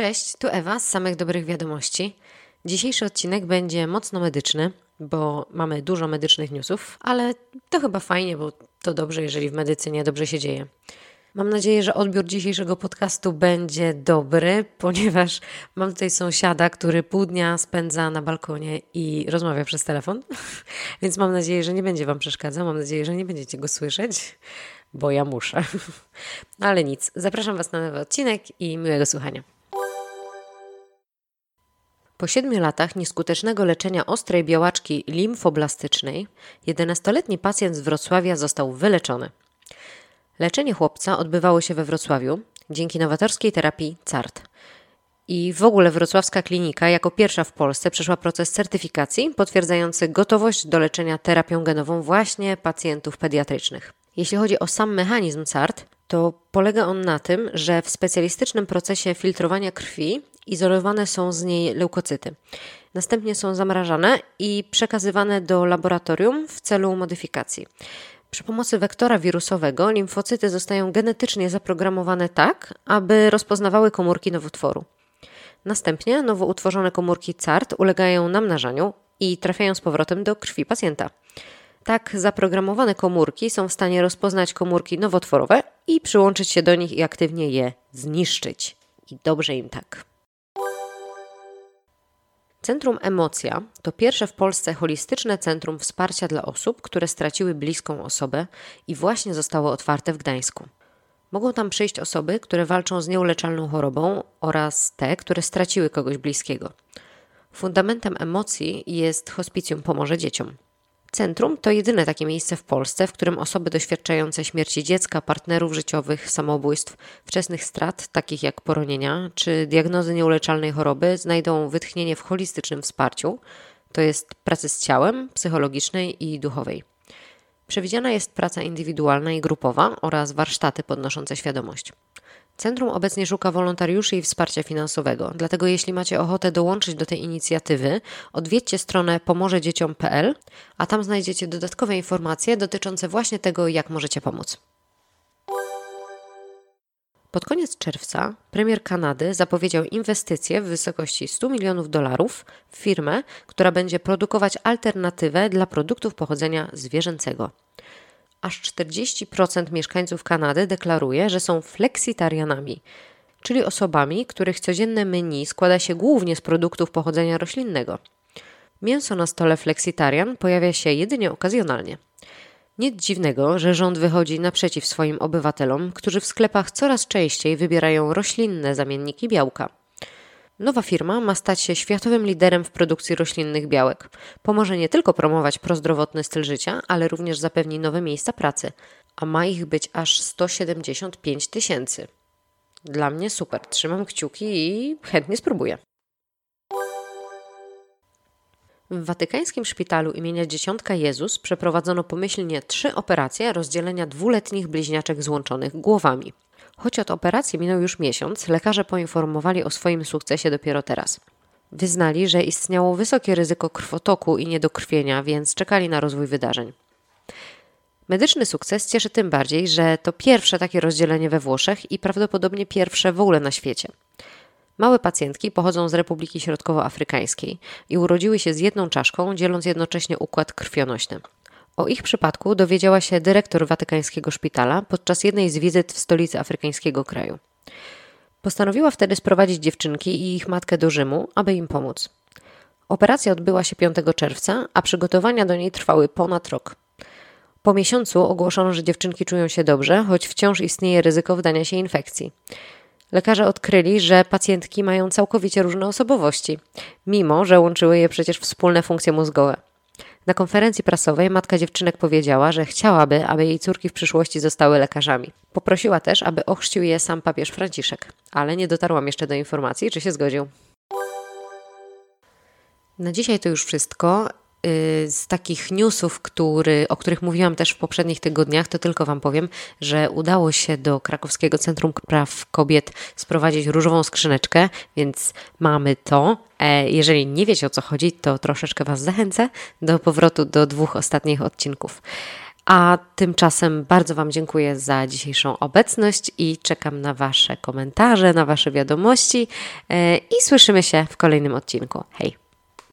Cześć, tu Ewa z samych dobrych wiadomości. Dzisiejszy odcinek będzie mocno medyczny, bo mamy dużo medycznych newsów, ale to chyba fajnie, bo to dobrze, jeżeli w medycynie dobrze się dzieje. Mam nadzieję, że odbiór dzisiejszego podcastu będzie dobry, ponieważ mam tutaj sąsiada, który pół dnia spędza na balkonie i rozmawia przez telefon, więc mam nadzieję, że nie będzie Wam przeszkadzał. Mam nadzieję, że nie będziecie go słyszeć, bo ja muszę. Ale nic, zapraszam Was na nowy odcinek i miłego słuchania. Po siedmiu latach nieskutecznego leczenia ostrej białaczki limfoblastycznej, 11-letni pacjent z Wrocławia został wyleczony. Leczenie chłopca odbywało się we Wrocławiu dzięki nowatorskiej terapii CART. I w ogóle wrocławska klinika jako pierwsza w Polsce przeszła proces certyfikacji potwierdzający gotowość do leczenia terapią genową właśnie pacjentów pediatrycznych. Jeśli chodzi o sam mechanizm CART, to polega on na tym, że w specjalistycznym procesie filtrowania krwi izolowane są z niej leukocyty. Następnie są zamrażane i przekazywane do laboratorium w celu modyfikacji. Przy pomocy wektora wirusowego limfocyty zostają genetycznie zaprogramowane tak, aby rozpoznawały komórki nowotworu. Następnie nowo utworzone komórki CART ulegają namnażaniu i trafiają z powrotem do krwi pacjenta. Tak zaprogramowane komórki są w stanie rozpoznać komórki nowotworowe i przyłączyć się do nich i aktywnie je zniszczyć. I dobrze im tak. Centrum Emocja to pierwsze w Polsce holistyczne centrum wsparcia dla osób, które straciły bliską osobę i właśnie zostało otwarte w Gdańsku. Mogą tam przyjść osoby, które walczą z nieuleczalną chorobą oraz te, które straciły kogoś bliskiego. Fundamentem emocji jest hospicjum Pomoże Dzieciom. Centrum to jedyne takie miejsce w Polsce, w którym osoby doświadczające śmierci dziecka, partnerów życiowych, samobójstw, wczesnych strat, takich jak poronienia, czy diagnozy nieuleczalnej choroby, znajdą wytchnienie w holistycznym wsparciu, to jest pracy z ciałem, psychologicznej i duchowej. Przewidziana jest praca indywidualna i grupowa oraz warsztaty podnoszące świadomość. Centrum obecnie szuka wolontariuszy i wsparcia finansowego, dlatego jeśli macie ochotę dołączyć do tej inicjatywy, odwiedźcie stronę pomożedzieciom.pl, a tam znajdziecie dodatkowe informacje dotyczące właśnie tego, jak możecie pomóc. Pod koniec czerwca premier Kanady zapowiedział inwestycje w wysokości 100 milionów dolarów w firmę, która będzie produkować alternatywę dla produktów pochodzenia zwierzęcego aż 40% mieszkańców Kanady deklaruje, że są fleksitarianami, czyli osobami, których codzienne menu składa się głównie z produktów pochodzenia roślinnego. Mięso na stole fleksitarian pojawia się jedynie okazjonalnie. Nic dziwnego, że rząd wychodzi naprzeciw swoim obywatelom, którzy w sklepach coraz częściej wybierają roślinne zamienniki białka. Nowa firma ma stać się światowym liderem w produkcji roślinnych białek. Pomoże nie tylko promować prozdrowotny styl życia, ale również zapewni nowe miejsca pracy, a ma ich być aż 175 tysięcy. Dla mnie super, trzymam kciuki i chętnie spróbuję. W watykańskim szpitalu imienia Dziesiątka Jezus przeprowadzono pomyślnie trzy operacje rozdzielenia dwuletnich bliźniaczek złączonych głowami. Choć od operacji minął już miesiąc, lekarze poinformowali o swoim sukcesie dopiero teraz. Wyznali, że istniało wysokie ryzyko krwotoku i niedokrwienia, więc czekali na rozwój wydarzeń. Medyczny sukces cieszy tym bardziej, że to pierwsze takie rozdzielenie we Włoszech i prawdopodobnie pierwsze w ogóle na świecie. Małe pacjentki pochodzą z Republiki Środkowoafrykańskiej i urodziły się z jedną czaszką, dzieląc jednocześnie układ krwionośny. O ich przypadku dowiedziała się dyrektor watykańskiego szpitala podczas jednej z wizyt w stolicy afrykańskiego kraju. Postanowiła wtedy sprowadzić dziewczynki i ich matkę do Rzymu, aby im pomóc. Operacja odbyła się 5 czerwca, a przygotowania do niej trwały ponad rok. Po miesiącu ogłoszono, że dziewczynki czują się dobrze, choć wciąż istnieje ryzyko wdania się infekcji. Lekarze odkryli, że pacjentki mają całkowicie różne osobowości, mimo że łączyły je przecież wspólne funkcje mózgowe. Na konferencji prasowej matka dziewczynek powiedziała, że chciałaby, aby jej córki w przyszłości zostały lekarzami. Poprosiła też, aby ochrzcił je sam papież Franciszek, ale nie dotarłam jeszcze do informacji, czy się zgodził. Na dzisiaj to już wszystko. Y, z takich newsów, który, o których mówiłam też w poprzednich tygodniach, to tylko Wam powiem, że udało się do Krakowskiego Centrum Praw Kobiet sprowadzić różową skrzyneczkę, więc mamy to. E, jeżeli nie wiecie o co chodzi, to troszeczkę Was zachęcę do powrotu do dwóch ostatnich odcinków. A tymczasem bardzo Wam dziękuję za dzisiejszą obecność i czekam na Wasze komentarze, na Wasze wiadomości e, i słyszymy się w kolejnym odcinku. Hej!